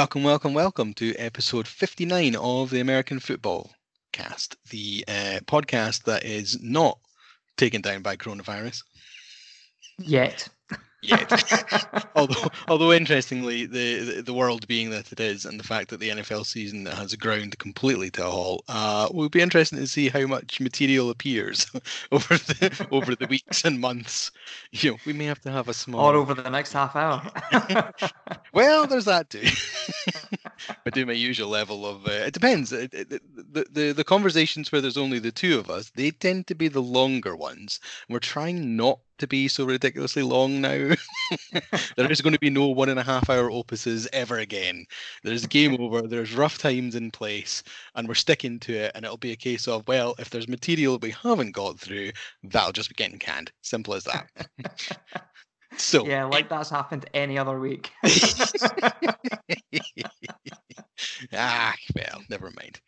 Welcome, welcome, welcome to episode 59 of the American Fitbaw Cast, the uh, podcast that is not taken down by coronavirus. Yet. Yet. although, although interestingly, the, the world being that it is, and the fact that the NFL season has ground completely to a halt, uh, will be interesting to see how much material appears over the over the weeks and months. You know, we may have to have a small. All over the next half hour. well, there's that too. I do my usual level of. Uh, it depends. It, it, the, the the conversations where there's only the two of us, they tend to be the longer ones. We're trying not to be so ridiculously long now. there is going to be no one and a half hour opuses ever again. There's game over. There's rough times in place, and we're sticking to it. And it'll be a case of well, if there's material we haven't got through, that'll just be getting canned. Simple as that. so yeah, like that's happened any other week. ah, well, never mind.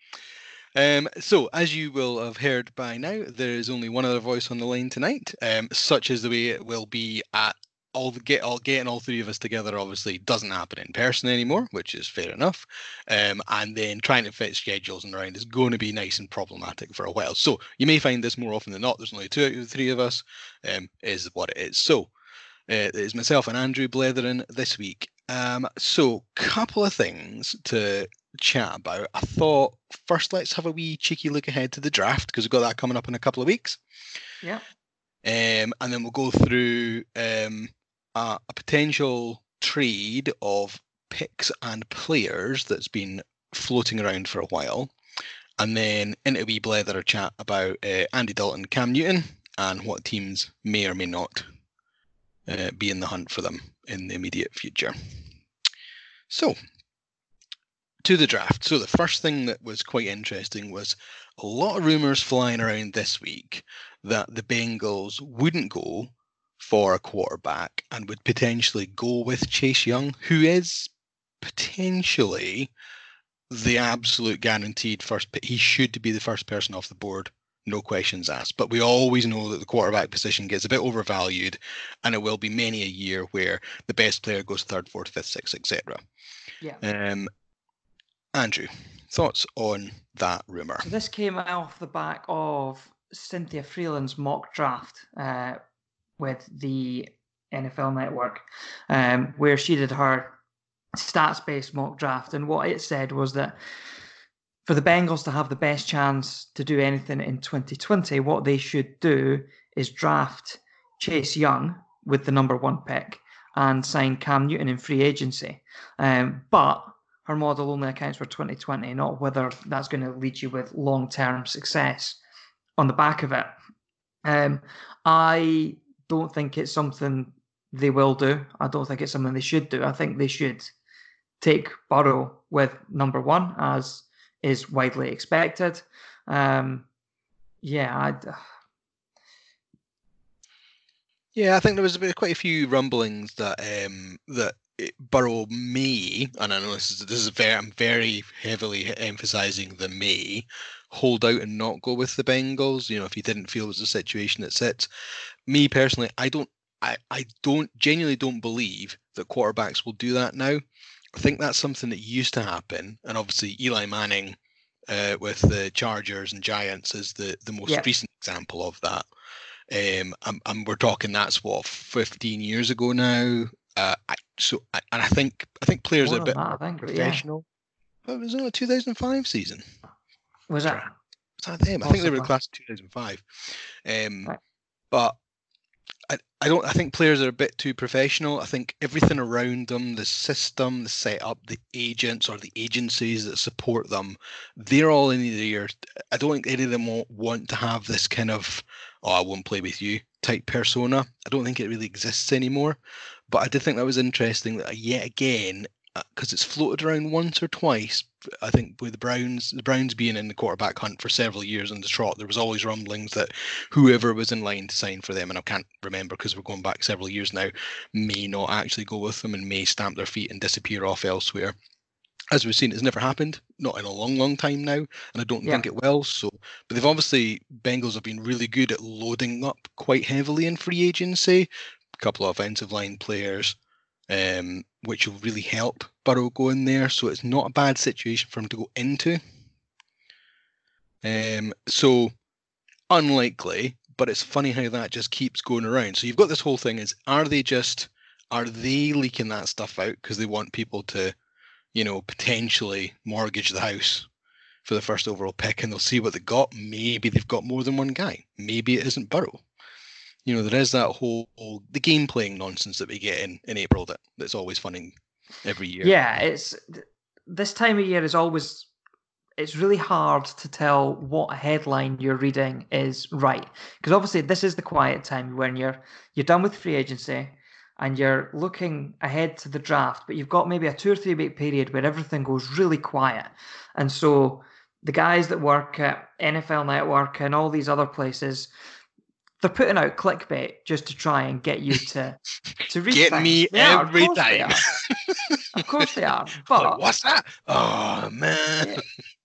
Um, so, as you will have heard by now, there is only one other voice on the line tonight. Um, such as the way it will be at all the get all getting all three of us together obviously doesn't happen in person anymore, which is fair enough. Um, and then trying to fit schedules around is going to be nice and problematic for a while. So you may find this more often than not. There's only two out of the three of us. Um, is what it is. So uh, it is myself and Andrew Blethering this week. Um, so couple of things to chat about. I thought first let's have a wee cheeky look ahead to the draft because we've got that coming up in a couple of weeks. Yeah. Um, and then we'll go through um, a, a potential trade of picks and players that's been floating around for a while. And then into a wee blether chat about uh, Andy Dalton, Cam Newton, and what teams may or may not uh, be in the hunt for them in the immediate future. So, to the draft. So the first thing that was quite interesting was a lot of rumors flying around this week that the Bengals wouldn't go for a quarterback and would potentially go with Chase Young, who is potentially the absolute guaranteed first. He should be the first person off the board, no questions asked. But we always know that the quarterback position gets a bit overvalued, and it will be many a year where the best player goes third, fourth, fifth, sixth, etc. Yeah. Um, Andrew, thoughts on that rumor? So this came off the back of Cynthia Frelund's mock draft uh, with the NFL Network, um, where she did her stats-based mock draft, and what it said was that for the Bengals to have the best chance to do anything in 2020, what they should do is draft Chase Young with the number one pick and sign Cam Newton in free agency. Um, but her model only accounts for 2020, not whether that's going to lead you with long term success on the back of it. Um, I don't think it's something they will do. I don't think it's something they should do. I think they should take Burrow with number one, as is widely expected. Um, yeah, I'd. Yeah, I think there was a bit, quite a few rumblings that um, that Burrow may, and I know this is this is very I'm very heavily emphasizing the may hold out and not go with the Bengals. You know, if he didn't feel it was a situation that sits. Me personally, I don't I, I don't genuinely don't believe that quarterbacks will do that now. I think that's something that used to happen, and obviously Eli Manning uh, with the Chargers and Giants is the the most recent example of that. Um, and, and, we're talking that's what 15 years ago now. Uh, I, so, and I think I think players More are a bit that, think, professional. Yeah. Oh, it was only a 2005 season. Was that? Was that them? I think they were the class 2005. Um, right. But I, I don't. I think players are a bit too professional. I think everything around them, the system, the setup, the agents or the agencies that support them, they're all in the ear. I don't think any of them want to have this kind of "oh, I won't play with you" type persona. I don't think it really exists anymore. But I did think that was interesting that yet again, because uh, it's floated around once or twice. I think with the Browns, the Browns being in the quarterback hunt for several years in the trot, there was always rumblings that whoever was in line to sign for them, and I can't remember because we're going back several years now, may not actually go with them and may stamp their feet and disappear off elsewhere. As we've seen, it's never happened, not in a long, long time now, and I don't yeah. think it will. So, but they've obviously Bengals have been really good at loading up quite heavily in free agency, couple of offensive line players, um, which will really help Burrow go in there, so it's not a bad situation for him to go into. Um, so unlikely, but it's funny how that just keeps going around. So you've got this whole thing: is are they just are they leaking that stuff out because they want people to, you know, potentially mortgage the house for the first overall pick, and they'll see what they got. Maybe they've got more than one guy. Maybe it isn't Burrow. You know, there is that whole the game playing nonsense that we get in in April that that's always fun every year. Yeah, it's this time of year is always it's really hard to tell what headline you're reading is right because obviously this is the quiet time when you're you're done with free agency and you're looking ahead to the draft but you've got maybe a two or three week period where everything goes really quiet and so the guys that work at NFL Network and all these other places they're putting out clickbait just to try and get you to to read. Get things. me They are, every they time. are. Of course they are. Like, But what's that? Oh man.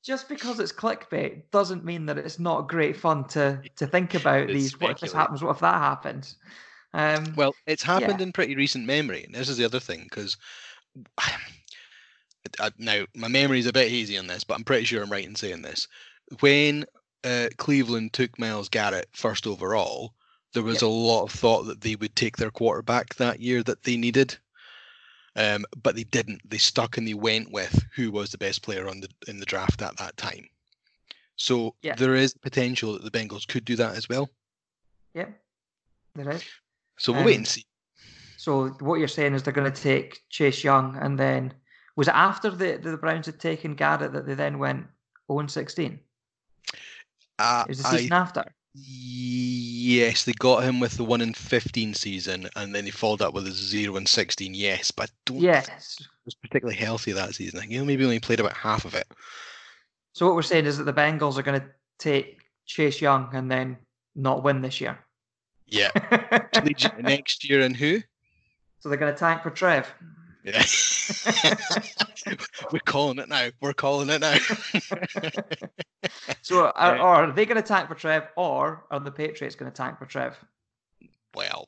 Just because it's clickbait doesn't mean that it's not great fun to to think about It's these. What if this happens? What if that happens? Um, Well, it's happened Yeah. in pretty recent memory, and this is the other thing because now my memory is a bit hazy on this, but I'm pretty sure I'm right in saying this. When uh, Cleveland took Myles Garrett first overall, there was Yep. a lot of thought that they would take their quarterback that year that they needed. Um, but they didn't. They stuck and they went with who was the best player on the in the draft at that time. So Yeah. there is potential that the Bengals could do that as well. yeah, there is. So we'll wait Um, and see. So what you're saying is they're going to take Chase Young, and then was it after the the Browns had taken Garrett that they then went 0 16? Uh, It was the I season after. Yes, they got him with the one in fifteen season, and then they followed up with a zero in sixteen. Yes, but I don't think Yes. he was particularly healthy that season. I think he maybe only played about half of it. So what we're saying is that the Bengals are going to take Chase Young and then not win this year. Yeah, next year and who? so they're going to tank for Trev. Yeah, we're calling it now. We're calling it now. So are, are they going to tank for Trev, or are the Patriots going to tank for Trev? well,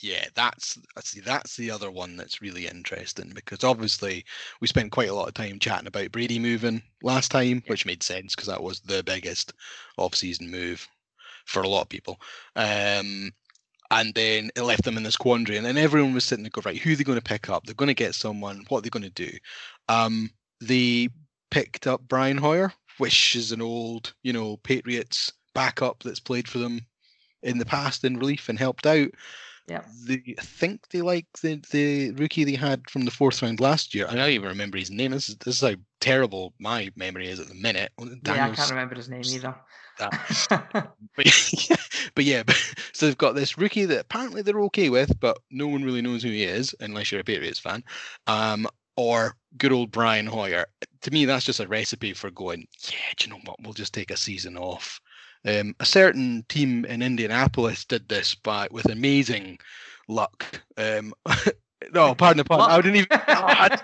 yeah, that's I see. That's the other one that's really interesting because obviously we spent quite a lot of time chatting about Brady moving last time, which made sense because that was the biggest off-season move for a lot of people. Um, and then it left them in this quandary, and then everyone was sitting there going, right, who are they going to pick up? They're going to get someone. What are they going to do? Um, they picked up Brian Hoyer, which is an old, you know, Patriots backup that's played for them in the past in relief and helped out. Yeah. They I think they like the the rookie they had from the fourth round last year. I don't even remember his name. This is this is how terrible my memory is at the minute. yeah, I can't remember his name either. That. But, but yeah, but, so they've got this rookie that apparently they're okay with, but no one really knows who he is unless you're a Patriots fan. Um, or good old Brian Hoyer. To me, that's just a recipe for going. Yeah, do you know what? We'll just take a season off. Um, a certain team in Indianapolis did this by with amazing luck. Um, no, pardon the pun. I didn't even. I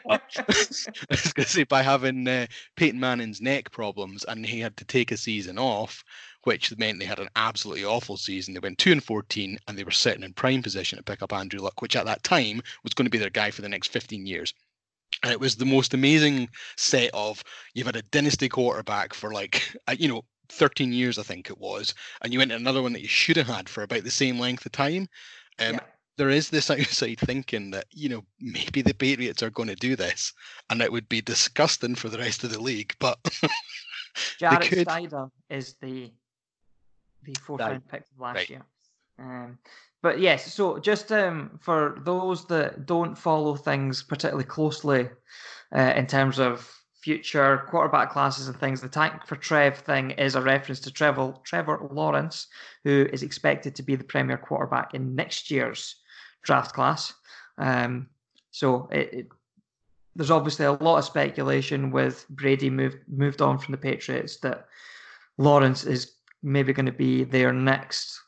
was going to say by having uh, Peyton Manning's neck problems, and he had to take a season off, which meant they had an absolutely awful season. They went two and fourteen, and they were sitting in prime position to pick up Andrew Luck, which at that time was going to be their guy for the next fifteen years. And it was the most amazing set of you've had a dynasty quarterback for like uh, you know 13 years, I think it was, and you went to another one that you should have had for about the same length of time. Um, Yeah. There is this outside thinking that you know maybe the Patriots are going to do this, and it would be disgusting for the rest of the league. But Jarrett could- Steiner is the the fourth Right. round pick of last Right. year. Um, but yes, so just um, for those that don't follow things particularly closely uh, in terms of future quarterback classes and things, the tank for Trev thing is a reference to Trevor Trevor Lawrence, who is expected to be the premier quarterback in next year's draft class. Um, so it, it there's obviously a lot of speculation with Brady moved moved on from the Patriots that Lawrence is maybe going to be their next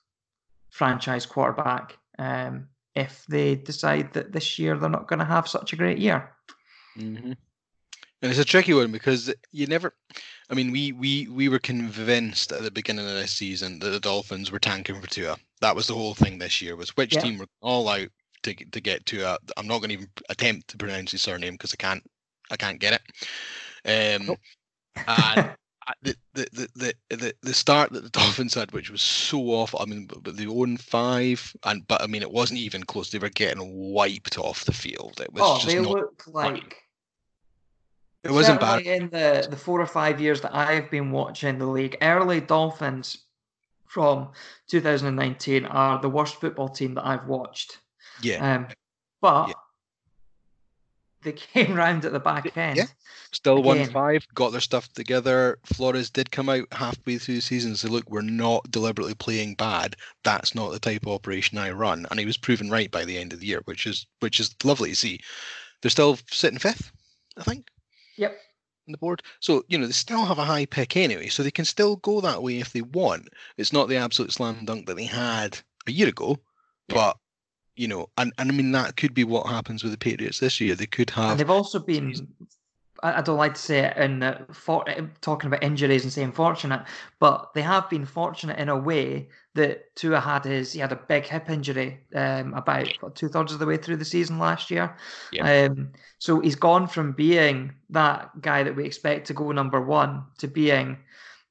franchise quarterback um, if they decide that this year they're not going to have such a great year. Mm-hmm. And it's a tricky one because you never. I mean, we we we were convinced at the beginning of this season that the Dolphins were tanking for Tua. That was the whole thing this year. Was which Yeah. team were all out to get- to get Tua. I'm not going to even attempt to pronounce his surname because I can't I can't get it. Um, and the, the, the, the, the start that the Dolphins had, which was so awful. I mean, but they own five, and but I mean, it wasn't even close. They were getting wiped off the field. It was oh, just they not, looked like. It wasn't bad. In the, the four or five years that I've been watching the league, early Dolphins from 2019 are the worst football team that I've watched. Yeah. Um, but yeah. they came round at the back end. Yeah. Still won five, got their stuff together. Flores did come out halfway through the season and say, look, we're not deliberately playing bad. That's not the type of operation I run. And he was proven right by the end of the year, which is which is lovely to see. They're still sitting fifth, I think. Yep. On the board. So, you know, they still have a high pick anyway, so they can still go that way if they want. It's not the absolute slam dunk that they had a year ago, but you know, and, and I mean that could be what happens with the Patriots this year. They could have. And they've also been I don't like to say it in uh, for, talking about injuries and saying fortunate, but they have been fortunate in a way that Tua had his he had a big hip injury um, about two thirds of the way through the season last year. Yeah. Um, so he's gone from being that guy that we expect to go number one to being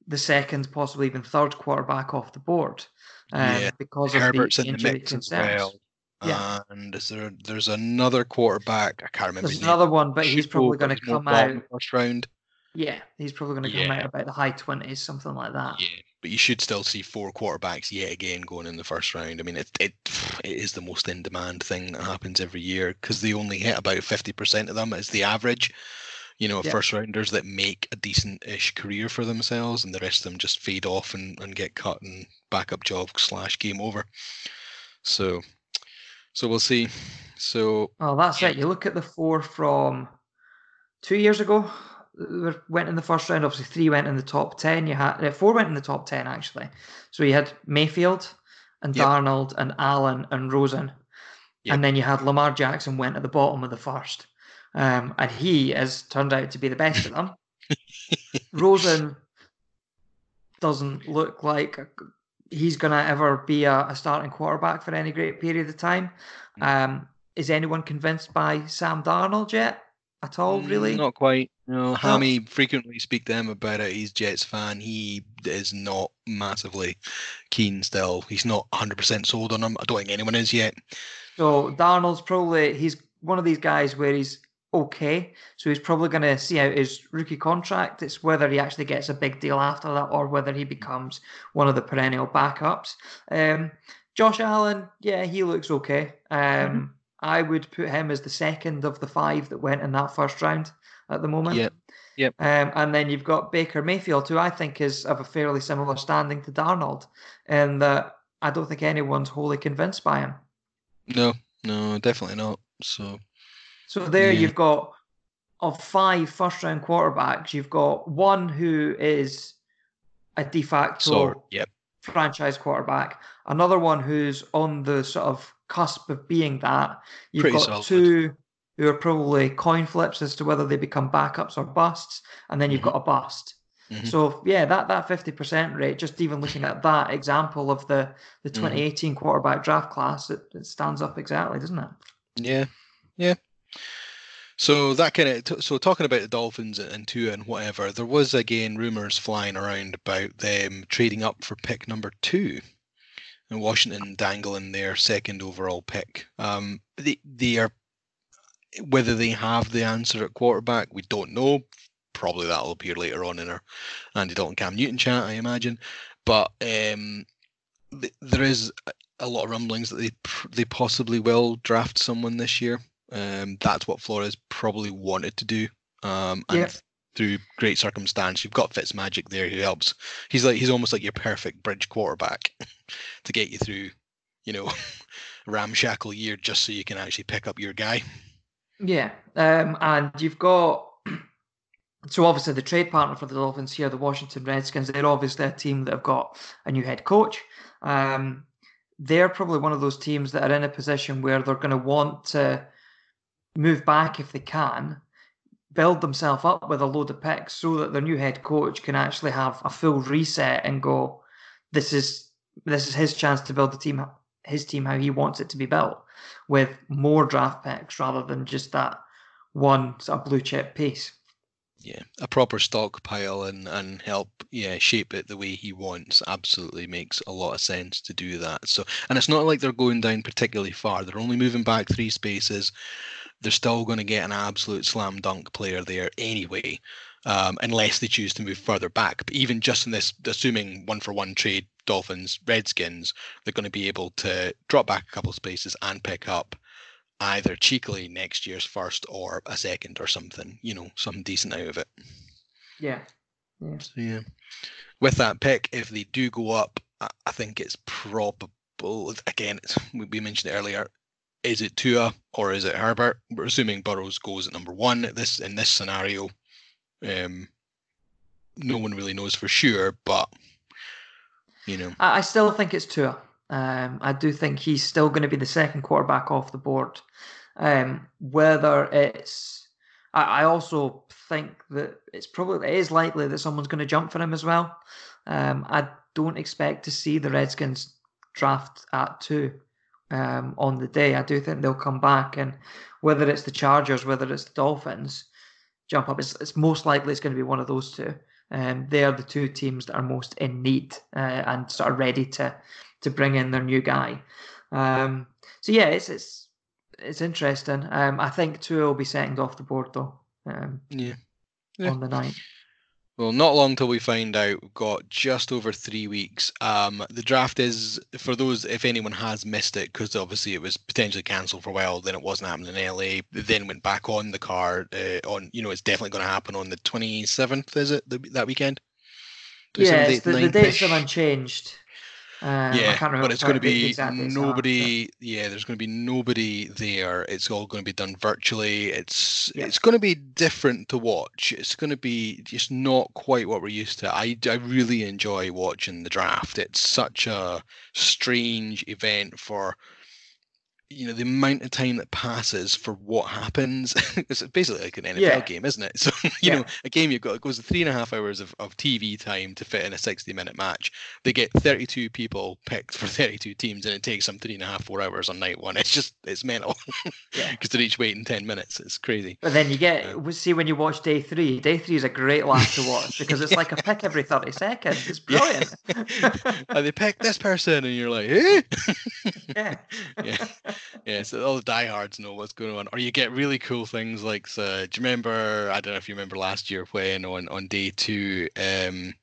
the second, possibly even third quarterback off the board. Um, yeah. because of Herbert's the in the concerns. as well. Yeah. And is there there's another quarterback? I can't remember. There's another one, but he's probably going to come out first round. Yeah, he's probably going to come out about the high twenties, something like that. Yeah, but you should still see four quarterbacks yet again going in the first round. I mean, it it, it is the most in demand thing that happens every year because they only hit about fifty percent of them as the average. You know, first rounders that make a decent ish career for themselves, and the rest of them just fade off and, and get cut and backup job slash game over. So so we'll see. So oh, that's yeah. it. You look at the four from two years ago. Went in the first round. Obviously, three went in the top ten. You had uh, four went in the top ten actually. So you had Mayfield and yep. Darnold and Allen and Rosen, yep. and then you had Lamar Jackson went at the bottom of the first, um, and he has turned out to be the best of them. Rosen doesn't look like he's going to ever be a, a, starting quarterback for any great period of time. Mm. Um, is anyone convinced by Sam Darnold yet at all? Mm, really? Not quite. No, Hammy frequently speak to him about it. He's Jets fan. He is not massively keen still. He's not 100% sold on him. I don't think anyone is yet. So Darnold's probably he's one of these guys where he's okay. So he's probably going to see out his rookie contract. It's whether he actually gets a big deal after that or whether he becomes one of the perennial backups. Um, Josh Allen, yeah, he looks okay. Um, mm-hmm. I would put him as the second of the five that went in that first round at the moment. Yep. Yep. Um, and then you've got Baker Mayfield, who I think is of a fairly similar standing to Darnold, and that I don't think anyone's wholly convinced by him. No, no, definitely not. So so there yeah. you've got of five first round quarterbacks, you've got one who is a de facto so, yep. franchise quarterback, another one who's on the sort of cusp of being that. You've Pretty got solid. two who are probably coin flips as to whether they become backups or busts, and then you've mm-hmm. got a bust. Mm-hmm. So yeah, that that fifty percent rate, just even looking at that example of the the mm-hmm. twenty eighteen mm-hmm. quarterback draft class, it, it stands up exactly, doesn't it? Yeah, yeah. So that kind of so talking about the Dolphins and Tua and whatever, there was again rumors flying around about them trading up for pick number two, and Washington dangling their second overall pick. Um, they they are whether they have the answer at quarterback, we don't know. Probably that'll appear later on in our Andy Dalton Cam Newton chat, I imagine. But um, th- there is a lot of rumblings that they they possibly will draft someone this year. Um, that's what Flores probably wanted to do. Um, and yeah. through great circumstance, you've got Fitzmagic there who helps. He's like he's almost like your perfect bridge quarterback to get you through, you know, ramshackle year just so you can actually pick up your guy. Yeah, um, and you've got so obviously the trade partner for the Dolphins here, the Washington Redskins. They're obviously a team that have got a new head coach. Um, they're probably one of those teams that are in a position where they're going to want to move back if they can, build themselves up with a load of picks so that their new head coach can actually have a full reset and go, this is this is his chance to build the team his team how he wants it to be built with more draft picks rather than just that one sort of blue chip piece. Yeah, a proper stockpile and and help yeah shape it the way he wants absolutely makes a lot of sense to do that. So and it's not like they're going down particularly far. They're only moving back three spaces. They're still going to get an absolute slam dunk player there anyway, um, unless they choose to move further back. But even just in this, assuming one for one trade, Dolphins Redskins, they're going to be able to drop back a couple of spaces and pick up either cheekily next year's first or a second or something, you know, something decent out of it. Yeah. Yeah. So, yeah. With that pick, if they do go up, I think it's probable. Again, it's, we mentioned it earlier. Is it Tua or is it Herbert? We're assuming Burrows goes at number one. This in this scenario, um, no one really knows for sure, but you know, I, still think it's Tua. Um, I do think he's still going to be the second quarterback off the board. Um, whether it's, I, I, also think that it's probably it is likely that someone's going to jump for him as well. Um, I don't expect to see the Redskins draft at two um, on the day. I do think they'll come back, and whether it's the Chargers, whether it's the Dolphins, jump up. It's, it's most likely it's going to be one of those two. Um, they are the two teams that are most in need uh, and sort of ready to to bring in their new guy. Um, so yeah, it's it's it's interesting. Um, I think Tua will be second off the board though. Um, yeah. yeah. On the night. Well, not long till we find out. We've got just over three weeks. Um, the draft is for those if anyone has missed it, because obviously it was potentially cancelled for a while. Then it wasn't happening in LA. Then went back on the card. Uh, on you know, it's definitely going to happen on the twenty seventh. Is it the, that weekend? Yeah, the, the dates are unchanged. Um, yeah, but it's going to be exactly nobody. Yeah, there's going to be nobody there. It's all going to be done virtually. It's yeah. it's going to be different to watch. It's going to be just not quite what we're used to. I I really enjoy watching the draft. It's such a strange event for you know the amount of time that passes for what happens. It's basically like an nfl yeah. game isn't it? So you yeah. know a game you've got it goes three and a half hours of, of tv time to fit in a 60 minute match. They get 32 people picked for 32 teams and it takes them three and a half four hours on night one. It's just it's mental. Because yeah. they're each waiting 10 minutes. It's crazy. But then you get um, see when you watch day three day three is a great lap to watch because it's like a pick every 30 seconds. It's brilliant. And they pick this person and you're like eh? yeah. Yeah yeah, so all the diehards know what's going on. Or you get really cool things like, uh, do you remember? I don't know if you remember last year when on on day two, um,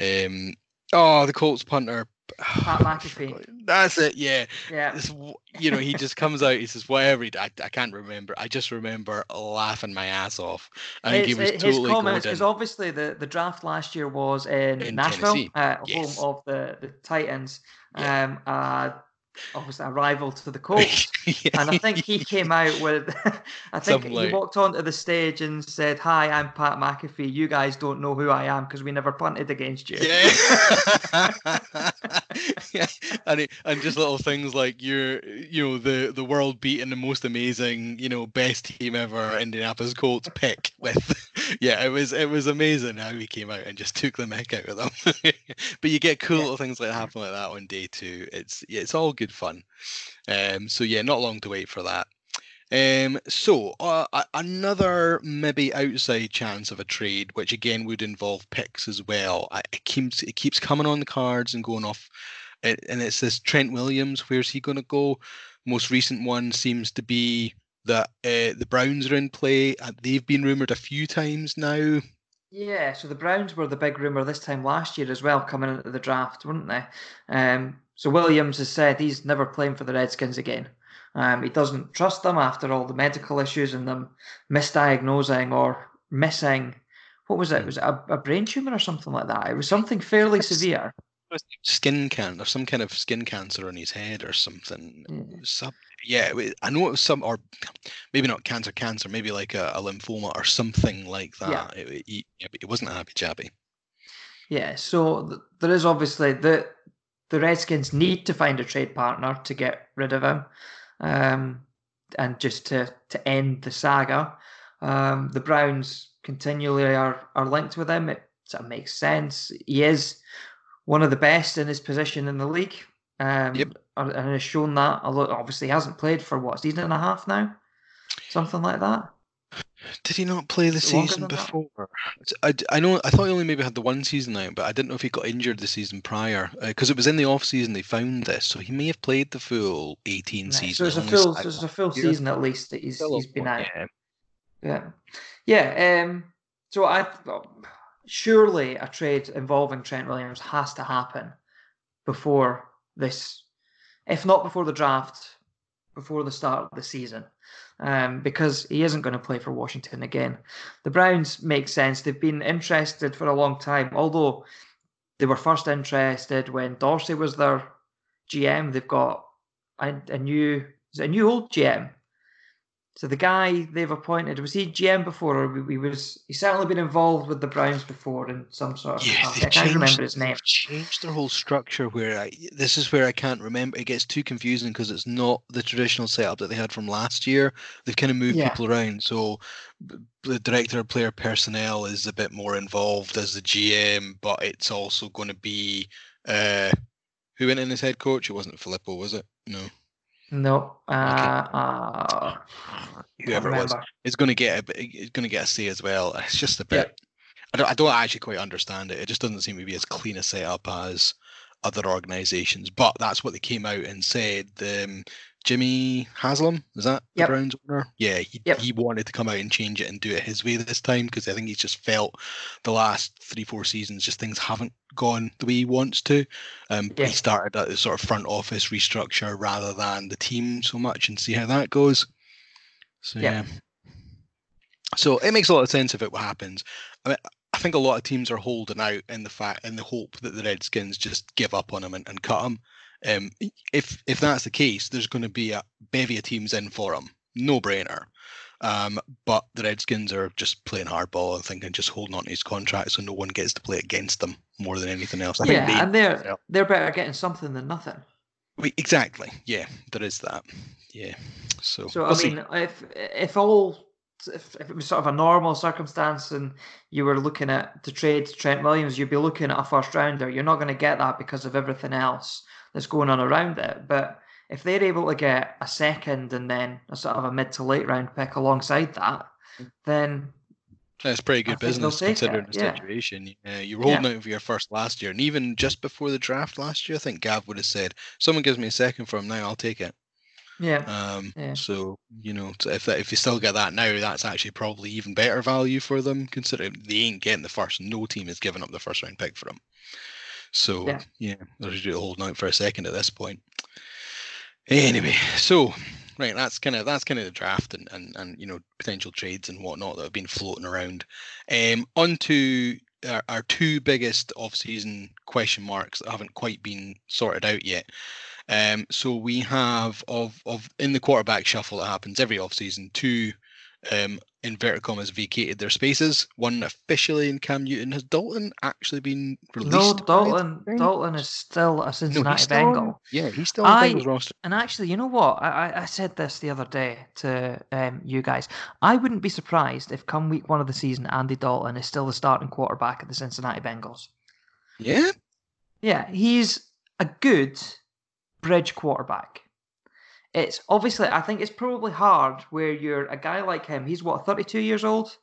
um, oh, the Colts punter. Pat McAfee. That's it. Yeah. Yeah. This, you know, he just comes out. He says, "Whatever." He, I, I can't remember. I just remember laughing my ass off. I think he was his totally comments because obviously the, the draft last year was in, in Nashville, uh, yes. home of the the Titans. Yeah. Um, uh, obviously a rival to the Colts. yeah. And I think he came out with, I think Something he like... walked onto the stage and said, "Hi, I'm Pat McAfee. You guys don't know who I am because we never punted against you." Yeah. yeah. And it, and just little things like you're, you know, the the world beating the most amazing, you know, best team ever, Indianapolis Colts pick with, yeah, it was it was amazing how he came out and just took the mick out of them. but you get cool yeah. little things like happen like that on day two. It's it's all good fun. Um, so yeah, not long to wait for that. Um, so uh, another maybe outside chance of a trade, which again would involve picks as well. I, it keeps it keeps coming on the cards and going off, it, and it's this Trent Williams. Where's he going to go? Most recent one seems to be that uh, the Browns are in play. They've been rumored a few times now. Yeah, so the Browns were the big rumor this time last year as well, coming into the draft, weren't they? Um, so Williams has said he's never playing for the Redskins again. Um, he doesn't trust them after all the medical issues and them misdiagnosing or missing. What was it? Was it a, a brain tumor or something like that? It was something fairly severe. Skin cancer, some kind of skin cancer on his head or something. Yeah, some, yeah I know it was some, or maybe not cancer, cancer, maybe like a, a lymphoma or something like that. Yeah. It, it, it wasn't a happy chappy. Yeah, so th- there is obviously the the Redskins need to find a trade partner to get rid of him, um, and just to to end the saga. Um, the Browns continually are are linked with him. It sort of makes sense. He is one of the best in his position in the league. Um, yep. and has shown that. Although obviously he hasn't played for what season and a half now, something like that. Did he not play the Is it longer season before? I, I know. I thought he only maybe had the one season out, but I didn't know if he got injured the season prior because it was in the off season they found this, so he may have played the full eighteen Right, season. So it's a full, it's a full season at least that he's Still he's been out. yeah. Yeah, yeah. Um, so I surely a trade involving Trent Williams has to happen before this, if not before the draft, before the start of the season, um, because he isn't going to play for Washington again. The Browns make sense. They've been interested for a long time, although they were first interested when Dorsey was their GM. They've got a, a new, a new old GM? So the guy they've appointed was he GM before, or he was he's certainly been involved with the Browns before in some sort of Yeah. I can't changed, remember his name. changed their whole structure. Where I, this is where I can't remember. It gets too confusing because it's not the traditional setup that they had from last year. They've kind of moved Yeah. people around. So the director of player personnel is a bit more involved as the GM, but it's also going to be uh, who went in as head coach. It wasn't Filippo, was it? No, No, uh, can't- uh, whoever it was. It's going to get a bit. It's going to get a C as well. It's just a bit. Yep. I don't. I don't actually quite understand it. It just doesn't seem to be as clean a setup as other organisations. But that's what they came out and said. Um, Jimmy Haslam is that the Browns owner? Yeah, he, Yep. he wanted to come out and change it and do it his way this time because I think he's just felt the last three four seasons just things haven't gone the way he wants to. Um, Yeah. he started at the sort of front office restructure rather than the team so much and see how that goes. So Yeah. yeah. So it makes a lot of sense if it happens. I, mean, I think a lot of teams are holding out in the fact in the hope that the Redskins just give up on him and, and cut him. Um, if if that's the case, there's going to be a bevy of teams in for him, no brainer. Um, but the Redskins are just playing hardball and thinking just holding on to his contract so no one gets to play against them more than anything else. I yeah, think they, and they're yeah. they're better getting something than nothing. we, exactly, yeah, there is that. Yeah, so So we'll I see. mean, if if all if, if it was sort of a normal circumstance and you were looking at to trade Trent Williams, you'd be looking at a first rounder. You're not going to get that because of everything else that's going on around it. But if they're able to get a second and then a sort of a mid to late round pick alongside that, then That's pretty good think business considering it, the yeah. situation. Uh, you were holding out for your first last year, and even just before the draft last year, I think Gav would have said, "Someone gives me a second for him now, I'll take it." yeah, Um, Yeah. So you know, if that, if you still get that now, that's actually probably even better value for them, considering they ain't getting the first. No team is giving up the first round pick for them. So Yeah. yeah, they're just holding out for a second at this point. Anyway, so right, that's kind of that's kind of the draft and, and and you know potential trades and whatnot that have been floating around. Um, on to our, our two biggest off-season question marks that haven't quite been sorted out yet. Um, so we have of of in the quarterback shuffle that happens every off-season, two um, inverted commas vacated their spaces. One officially in Cam Newton. Has Dalton actually been released? no, Dalton? Dalton is still a No, Cincinnati he's still on- Bengal. Yeah, he's still on the I- Bengals roster. And actually, you know what? I, I- I said this the other day to um, you guys. I wouldn't be surprised if come week one of the season, Andy Dalton is still the starting quarterback at the Cincinnati Bengals. Yeah, Yeah, he's a good bridge quarterback. It's obviously, I think it's probably hard where you're a guy like him. He's what, 32 years old?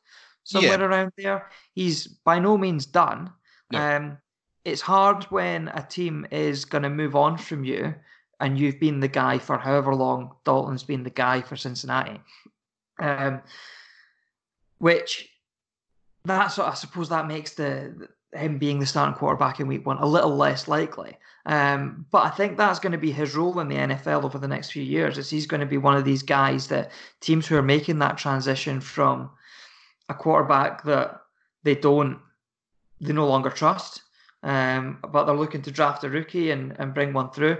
Somewhere around there. He's by no means done. No. Um, it's hard when a team is going to move on from you and you've been the guy for however long Dalton's been the guy for Cincinnati. Um, which that's what I suppose that makes the him being the starting quarterback in week one a little less likely. Um, but I think that's going to be his role in the NFL over the next few years. Is he's going to be one of these guys that teams who are making that transition from a quarterback that they don't, they no longer trust, um, but they're looking to draft a rookie and, and bring one through.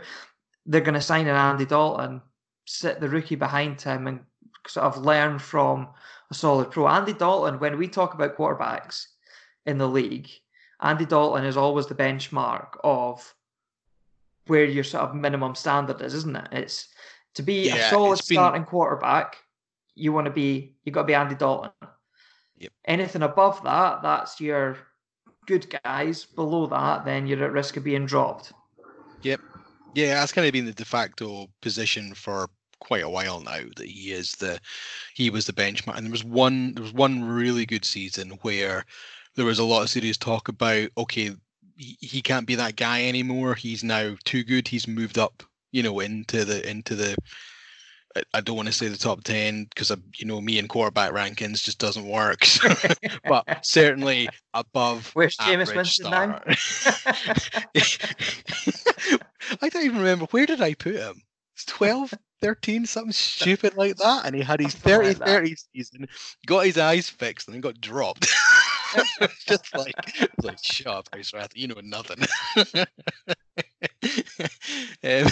They're going to sign an Andy Dalton, sit the rookie behind him, and sort of learn from a solid pro. Andy Dalton, when we talk about quarterbacks in the league, Andy Dalton is always the benchmark of where your sort of minimum standard is, isn't it? It's to be Yeah, a solid been- starting quarterback, you want to be you got to be Andy Dalton. Yep. Anything above that, that's your good guys. Below that, then you're at risk of being dropped. Yep. Yeah, that's kind of been the de facto position for quite a while now that he is the he was the benchmark. And there was one there was one really good season where there was a lot of serious talk about okay, he, he can't be that guy anymore. He's now too good. He's moved up, you know, into the into the I don't want to say the top 10 because you know me and quarterback rankings just doesn't work. but certainly above. Where's Jameis Winston now? I don't even remember where did I put him. It's 12, 13, something stupid like that. And he had his 30 like 30 season, got his eyes fixed, and then got dropped. just like, like, shut up, Wrath, you know nothing. um,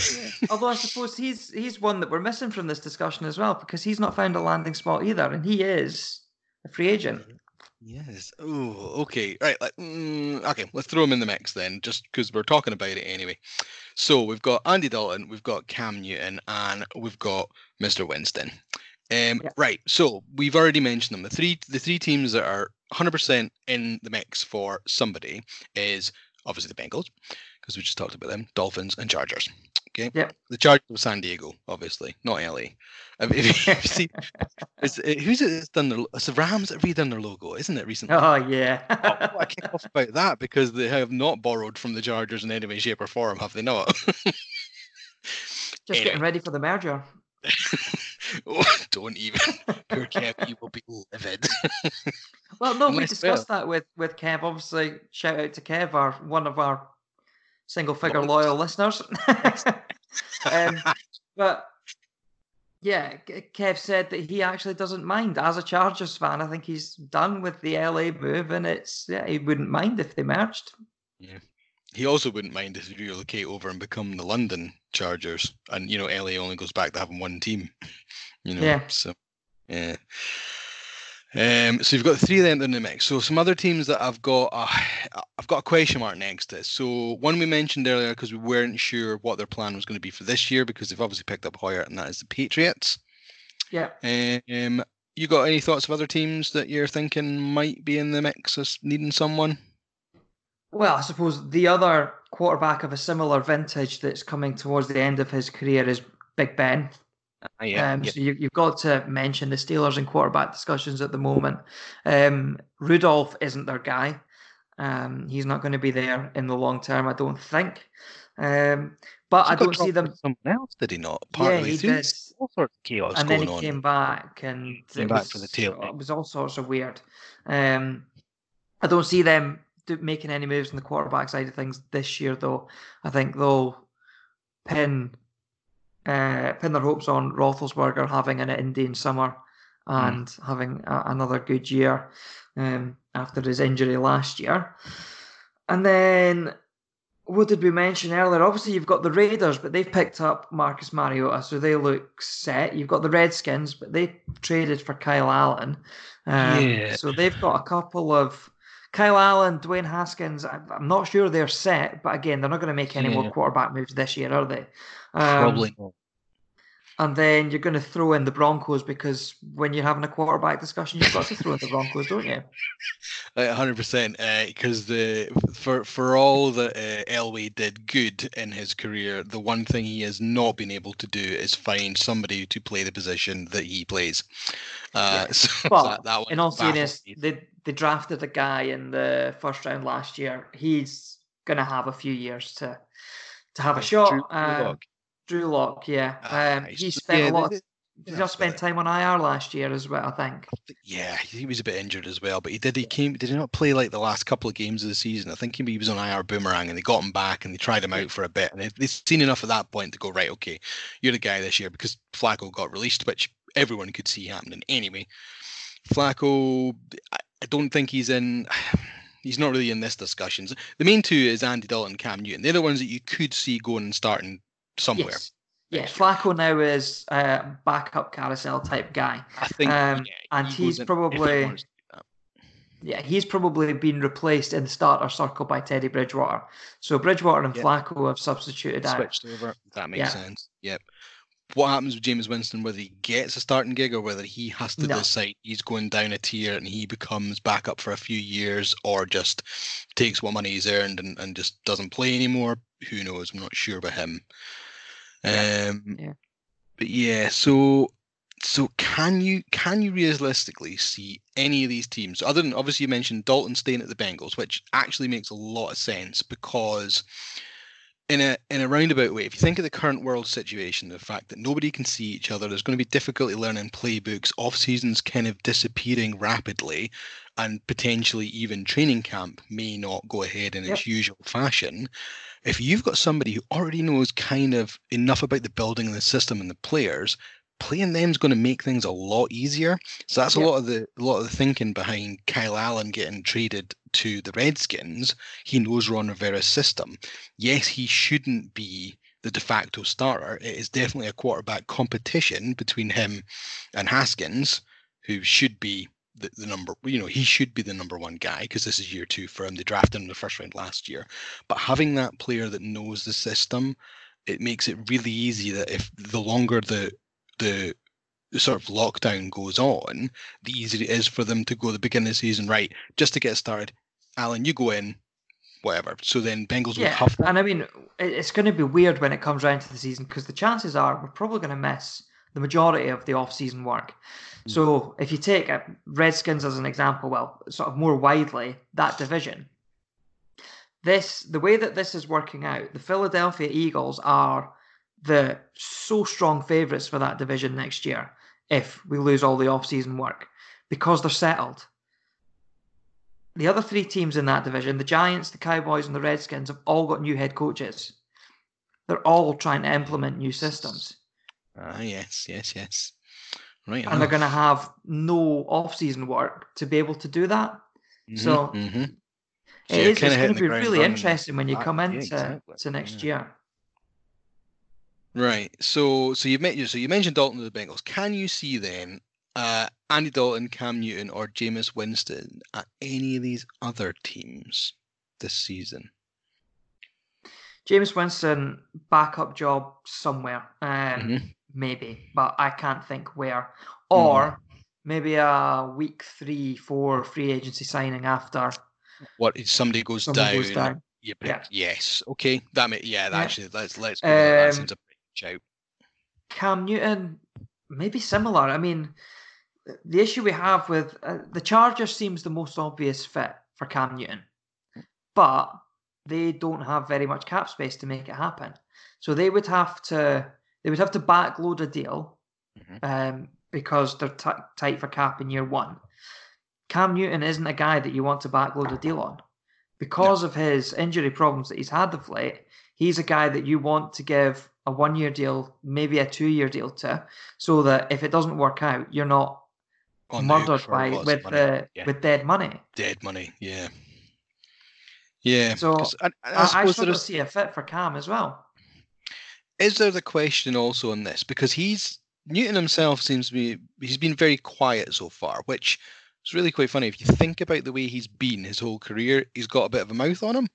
Although I suppose he's he's one that we're missing from this discussion as well because he's not found a landing spot either, and he is a free agent. Yes. Oh, okay. Right. Like, mm, okay. Let's throw him in the mix then, just because we're talking about it anyway. So we've got Andy Dalton, we've got Cam Newton, and we've got Mr. Winston. Um, yeah. Right. So we've already mentioned them. The three the three teams that are 100% in the mix for somebody is obviously the Bengals, because we just talked about them, Dolphins and Chargers. Okay. Yeah. The Chargers of San Diego, obviously, not LA. If you see, it's, it, uh, who's it that's done their? It's the Rams that redone their logo, isn't it? Recently. Oh yeah. oh, I can't off about that because they have not borrowed from the Chargers in any way, shape, or form, have they not? Just anyway. getting ready for the merger. don't even. Poor Kev, you will be livid. well, no, we discussed that with with Kev. Obviously, shout out to Kev, our one of our single figure loyal listeners. um, but yeah, Kev said that he actually doesn't mind. As a Chargers fan, I think he's done with the LA move, and it's yeah, he wouldn't mind if they merged. Yeah, he also wouldn't mind if they relocate over and become the London Chargers, and you know LA only goes back to having one team. You know, yeah. So yeah. Um, so you've got three of them in the mix. So some other teams that I've got, uh, I've got a question mark next to. So one we mentioned earlier because we weren't sure what their plan was going to be for this year because they've obviously picked up Hoyer, and that is the Patriots. Yeah. Um, you got any thoughts of other teams that you're thinking might be in the mix as needing someone? Well, I suppose the other quarterback of a similar vintage that's coming towards the end of his career is Big Ben. Uh, yeah, um, yeah. So you, have got to mention the Steelers in quarterback discussions at the moment. Um, Rudolph isn't their guy. Um, he's not going to be there in the long term, I don't think. Um, but I don't see them. Someone else did he not? Partly yeah, he did. All sorts of chaos and then he on. came back, and came back was, for the tail. It was all sorts of weird. Um, I don't see them making any moves in the quarterback side of things this year, though. I think they'll pin uh, pin their hopes on Roethlisberger having an Indian summer hmm. and mm. having a, another good year um, after his injury last year. And then what did we mention earlier? Obviously, you've got the Raiders, but they've picked up Marcus Mariota, so they look set. You've got the Redskins, but they traded for Kyle Allen. Um, yeah. So they've got a couple of Kyle Allen, Dwayne Haskins. I'm not sure they're set, but again, they're not going to make any yeah. more quarterback moves this year, are they? Um, Probably not. And then you're going to throw in the Broncos because when you're having a quarterback discussion, you've got to throw in the Broncos, don't you? hundred percent. Because uh, the for for all that uh, Elway did good in his career, the one thing he has not been able to do is find somebody to play the position that he plays. Uh, yeah. so but that, that in all seriousness, they they drafted a guy in the first round last year. He's going to have a few years to to have a shot. Drew Lock, yeah. Ah, um, he spent yeah, a lot. Of, he just spent time on IR last year as well. I think. Yeah, he was a bit injured as well, but he did. He came. Did he not play like the last couple of games of the season? I think he was on IR boomerang, and they got him back, and they tried him out for a bit, and they, they've seen enough at that point to go right. Okay, you're the guy this year because Flacco got released, which everyone could see happening anyway. Flacco, I don't think he's in. He's not really in this discussions. The main two is Andy Dalton, Cam Newton. They're the ones that you could see going and starting somewhere. Yes. Yeah, Flacco now is a backup carousel type guy. I think, um, yeah, and he he's probably yeah, he's probably been replaced in the starter circle by Teddy Bridgewater. So Bridgewater and yep. Flacco have substituted Switched out. over. That makes yeah. sense. Yep. What happens with Jameis Winston, whether he gets a starting gig or whether he has to no. decide he's going down a tier and he becomes backup for a few years or just takes what money he's earned and, and just doesn't play anymore, who knows? I'm not sure about him. Um, yeah. but yeah, so so can you can you realistically see any of these teams other than obviously you mentioned Dalton staying at the Bengals, which actually makes a lot of sense because in a in a roundabout way, if you think of the current world situation, the fact that nobody can see each other, there's going to be difficulty learning playbooks, off seasons kind of disappearing rapidly, and potentially even training camp may not go ahead in yep. its usual fashion. If you've got somebody who already knows kind of enough about the building and the system and the players, playing them is going to make things a lot easier. So that's yep. a lot of the a lot of the thinking behind Kyle Allen getting traded to the Redskins. He knows Ron Rivera's system. Yes, he shouldn't be the de facto starter. It is definitely a quarterback competition between him and Haskins, who should be the, the number. You know, he should be the number one guy because this is year two for him. They drafted him in the first round last year, but having that player that knows the system. It makes it really easy that if the longer the the sort of lockdown goes on, the easier it is for them to go the beginning of the season, right, just to get started. Allen, you go in, whatever. So then Bengals yeah, will have And I mean, it's going to be weird when it comes around to the season because the chances are we're probably going to miss the majority of the off-season work. So if you take uh, Redskins as an example, well, sort of more widely that division, this the way that this is working out, the Philadelphia Eagles are the so strong favourites for that division next year if we lose all the off-season work because they're settled. The other three teams in that division, the Giants, the Cowboys, and the Redskins, have all got new head coaches. They're all trying to implement new systems. Ah, yes, yes, yes. Right. And enough. they're going to have no off-season work to be able to do that. Mm-hmm, so, mm-hmm. so it is, it's going to be really interesting when you come into yeah, exactly. to next yeah. year. Right. So so you've met you so you mentioned Dalton to the Bengals. Can you see then uh, Andy Dalton, Cam Newton, or Jameis Winston at any of these other teams this season? Jameis Winston backup job somewhere, um, mm-hmm. Maybe, but I can't think where. Or mm. maybe a week three, four free agency signing after. What if somebody goes down? Goes down. You pick, yeah. Yes. Okay. That may, yeah. yeah. Actually, let's let's go. Um, that seems a out. Cam Newton, maybe similar. I mean, the issue we have with uh, the Chargers seems the most obvious fit for Cam Newton, but they don't have very much cap space to make it happen. So they would have to they would have to backload a deal mm-hmm. um, because they're t- tight for cap in year one. Cam Newton isn't a guy that you want to backload a deal on because no. of his injury problems that he's had of late. He's a guy that you want to give a one year deal, maybe a two year deal to, so that if it doesn't work out, you're not On murdered by with the yeah. with dead money. Dead money, yeah, yeah. So I, I, I, I still see a fit for Cam as well. Is there the question also on this because he's Newton himself seems to be he's been very quiet so far, which is really quite funny. If you think about the way he's been his whole career, he's got a bit of a mouth on him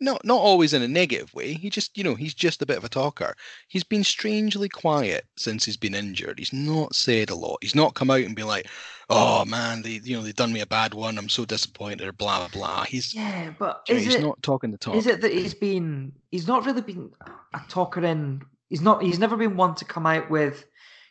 not not always in a negative way. He just, you know, he's just a bit of a talker. He's been strangely quiet since he's been injured. He's not said a lot. He's not come out and been like, "Oh man, they, you know, they've done me a bad one. I'm so disappointed." Or blah blah. He's yeah, but you know, he's it, not talking the talk. Is it that he's been? He's not really been a talker in. He's not. He's never been one to come out with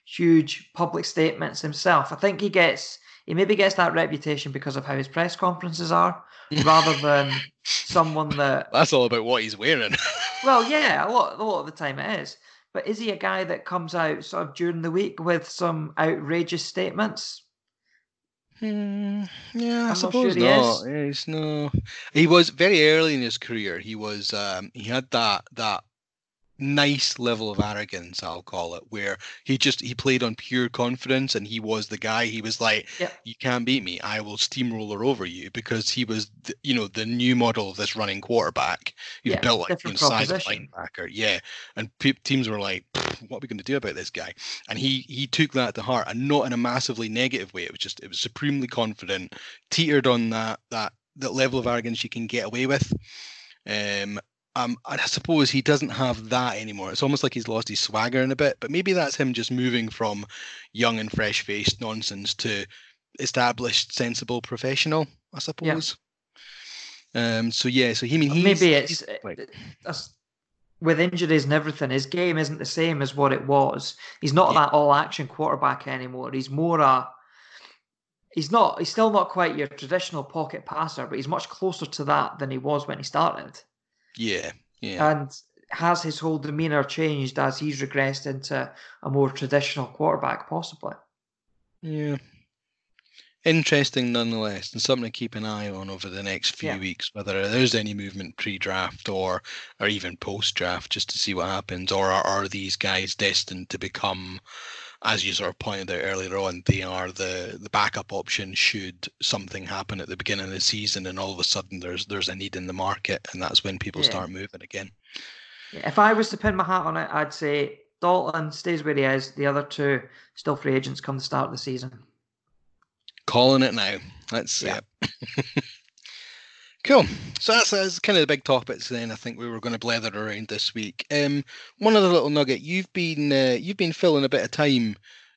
huge public statements himself. I think he gets. He maybe gets that reputation because of how his press conferences are rather than someone that. That's all about what he's wearing. well, yeah, a lot, a lot of the time it is. But is he a guy that comes out sort of during the week with some outrageous statements? Hmm, yeah, I'm I suppose not. Sure not. Yeah, he's no. He was very early in his career. He was. Um, he had that that nice level of arrogance i'll call it where he just he played on pure confidence and he was the guy. He was like yep. you can't beat me. I will steamroller over you because he was the, you know the new model of this running quarterback he yeah, built like inside a linebacker. Yeah and pe- teams were like what are we going to do about this guy? And he he took that to heart and not in a massively negative way. It was just it was supremely confident teetered on that that that level of arrogance you can get away with. Um, um, I suppose he doesn't have that anymore. It's almost like he's lost his swagger in a bit, but maybe that's him just moving from young and fresh faced nonsense to established, sensible professional, I suppose. Yeah. Um, so yeah, so he I mean he's, maybe it's uh, with injuries and everything, his game isn't the same as what it was. He's not yeah. that all action quarterback anymore. He's more a he's not he's still not quite your traditional pocket passer, but he's much closer to that than he was when he started. Yeah. Yeah. And has his whole demeanor changed as he's regressed into a more traditional quarterback, possibly? Yeah. Interesting nonetheless, and something to keep an eye on over the next few yeah. weeks, whether there's any movement pre-draft or or even post-draft, just to see what happens, or are, are these guys destined to become, as you sort of pointed out earlier on, they are the the backup option should something happen at the beginning of the season, and all of a sudden there's there's a need in the market, and that's when people yeah. start moving again. If I was to pin my hat on it, I'd say Dalton stays where he is. The other two still free agents come the start of the season. Calling it now. Let's see yeah. it. cool. So that's, that's kind of the big topics. Then I think we were going to blather around this week. Um, one other little nugget. You've been uh, you've been filling a bit of time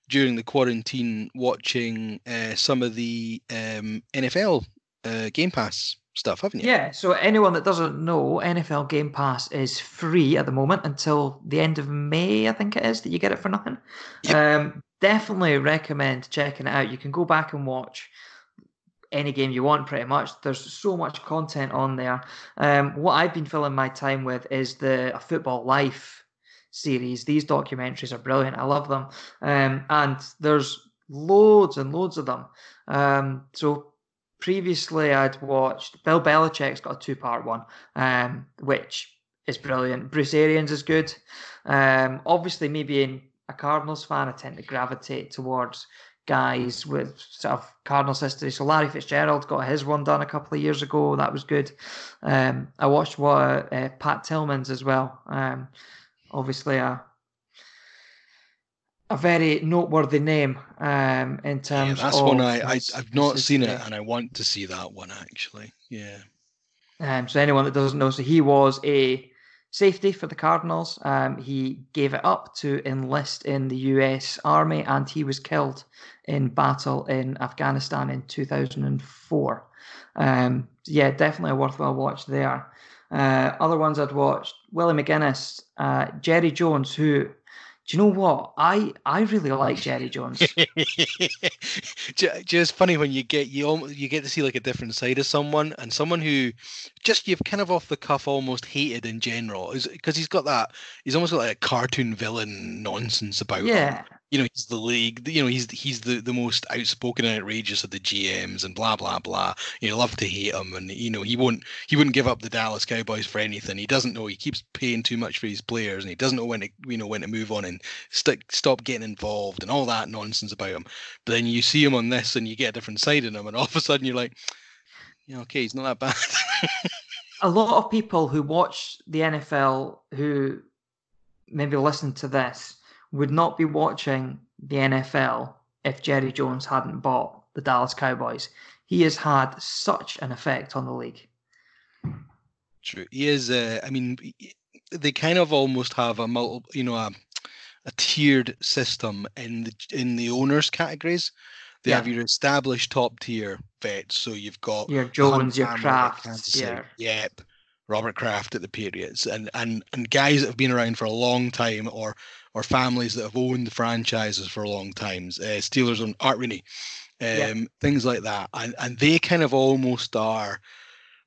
during the quarantine watching uh, some of the um, NFL uh, Game Pass stuff, haven't you? Yeah. So anyone that doesn't know, NFL Game Pass is free at the moment until the end of May, I think it is, that you get it for nothing. Yep. Um, definitely recommend checking it out. You can go back and watch any game you want pretty much. There's so much content on there. Um, what i've been filling my time with is the football life series. These documentaries are brilliant. I love them. Um, and there's loads and loads of them. Um, so previously I'd watched Bill Belichick's got a two part one, um, which is brilliant. Bruce Arians is good. Um, obviously, me being a Cardinals fan, I tend to gravitate towards guys with sort of Cardinals history. So Larry Fitzgerald got his one done a couple of years ago. That was good. Um, I watched what uh, Pat Tillman's as well. Um, obviously, a a very noteworthy name um, in terms. Yeah, that's one I, I have not seen it, and I want to see that one actually. Yeah. Um, so anyone that doesn't know, so he was a safety for the Cardinals. Um, he gave it up to enlist in the U.S. Army, and he was killed in battle in Afghanistan in 2004. Um, yeah, definitely a worthwhile watch there. Uh, other ones I'd watched: Willie McGinest, uh, Jerry Jones, who do you know what? I I really like Jerry Jones. just funny when you get you you get to see like a different side of someone and someone who just you've kind of off the cuff almost hated in general is because he's got that he's almost got like a cartoon villain nonsense about yeah. him you know he's the league you know he's he's the, the most outspoken and outrageous of the gms and blah blah blah. You know love to hate him and you know he won't he wouldn't give up the dallas cowboys for anything. He doesn't know he keeps paying too much for his players and he doesn't know when to you know when to move on and stick stop getting involved and all that nonsense about him. But then you see him on this and you get a different side in him and all of a sudden you're like yeah okay he's not that bad a lot of people who watch the nfl who maybe listen to this would not be watching the NFL if Jerry Jones hadn't bought the Dallas Cowboys. He has had such an effect on the league. True. He is. Uh, I mean, they kind of almost have a multiple, you know, a, a tiered system in the in the owners categories. They yeah. have your established top tier vets. So you've got your Jones, your Kraft, yeah. Yep. Robert Kraft at the Patriots, and and and guys that have been around for a long time, or or families that have owned franchises for a long times. Uh, Steelers on Art Rooney, um, yeah. things like that, and and they kind of almost are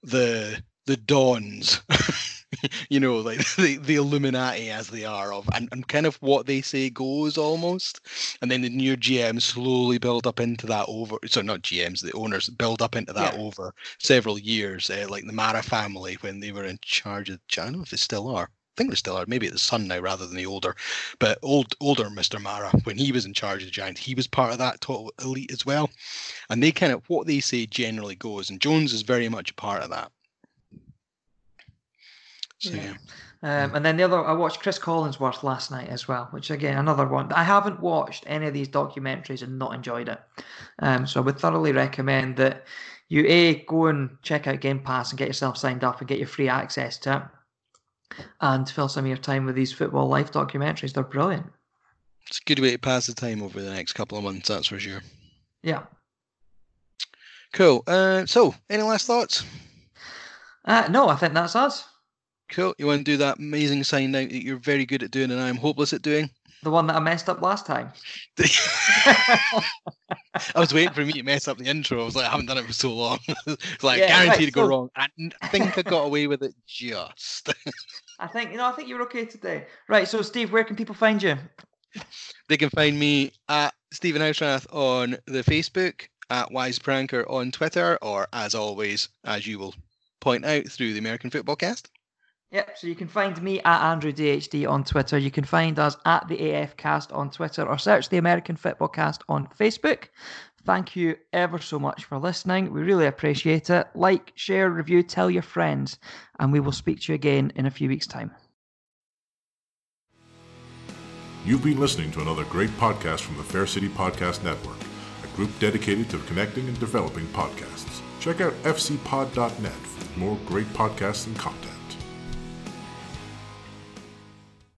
the the dons. you know, like the, the Illuminati as they are of, and, and kind of what they say goes almost. And then the new GMs slowly build up into that over, so not GMs, the owners build up into that yeah. over several years, uh, like the Mara family when they were in charge of, I don't know if they still are I think they still are. Maybe the son now rather than the older, but old older Mr. Mara when he was in charge of the Giants, he was part of that total elite as well. And they kind of what they say generally goes, and Jones is very much a part of that. So, yeah. Um, and then the other, I watched Cris Collinsworth last night as well, which again another one. I haven't watched any of these documentaries and not enjoyed it, um, so I would thoroughly recommend that you a go and check out Game Pass and get yourself signed up and get your free access to it and fill some of your time with these football life documentaries. They're brilliant. It's a good way to pass the time over the next couple of months, that's for sure. Yeah. Cool. Uh, so, any last thoughts? Uh, no, I think that's us. Cool. You want to do that amazing sign out that you're very good at doing and I'm hopeless at doing? The one that I messed up last time. I was waiting for me to mess up the intro. I was like, I haven't done it for so long. it's like Yeah, guaranteed right, to go so- wrong. I think I got away with it just. I think you know. I think you're okay today. Right. So, Steve, where can people find you? They can find me at Stephen Houserath on the Facebook, at Wise Pranker on Twitter, or as always, as you will point out, through the American Fitbaw Cast. Yep. So you can find me at Andrew DHD on Twitter. You can find us at the AF Cast on Twitter, or search the American Fitbaw Cast on Facebook. Thank you ever so much for listening. We really appreciate it. Like, share, review, tell your friends, and we will speak to you again in a few weeks' time. You've been listening to another great podcast from the Fair City Podcast Network, a group dedicated to connecting and developing podcasts. Check out fcpod.net for more great podcasts and content.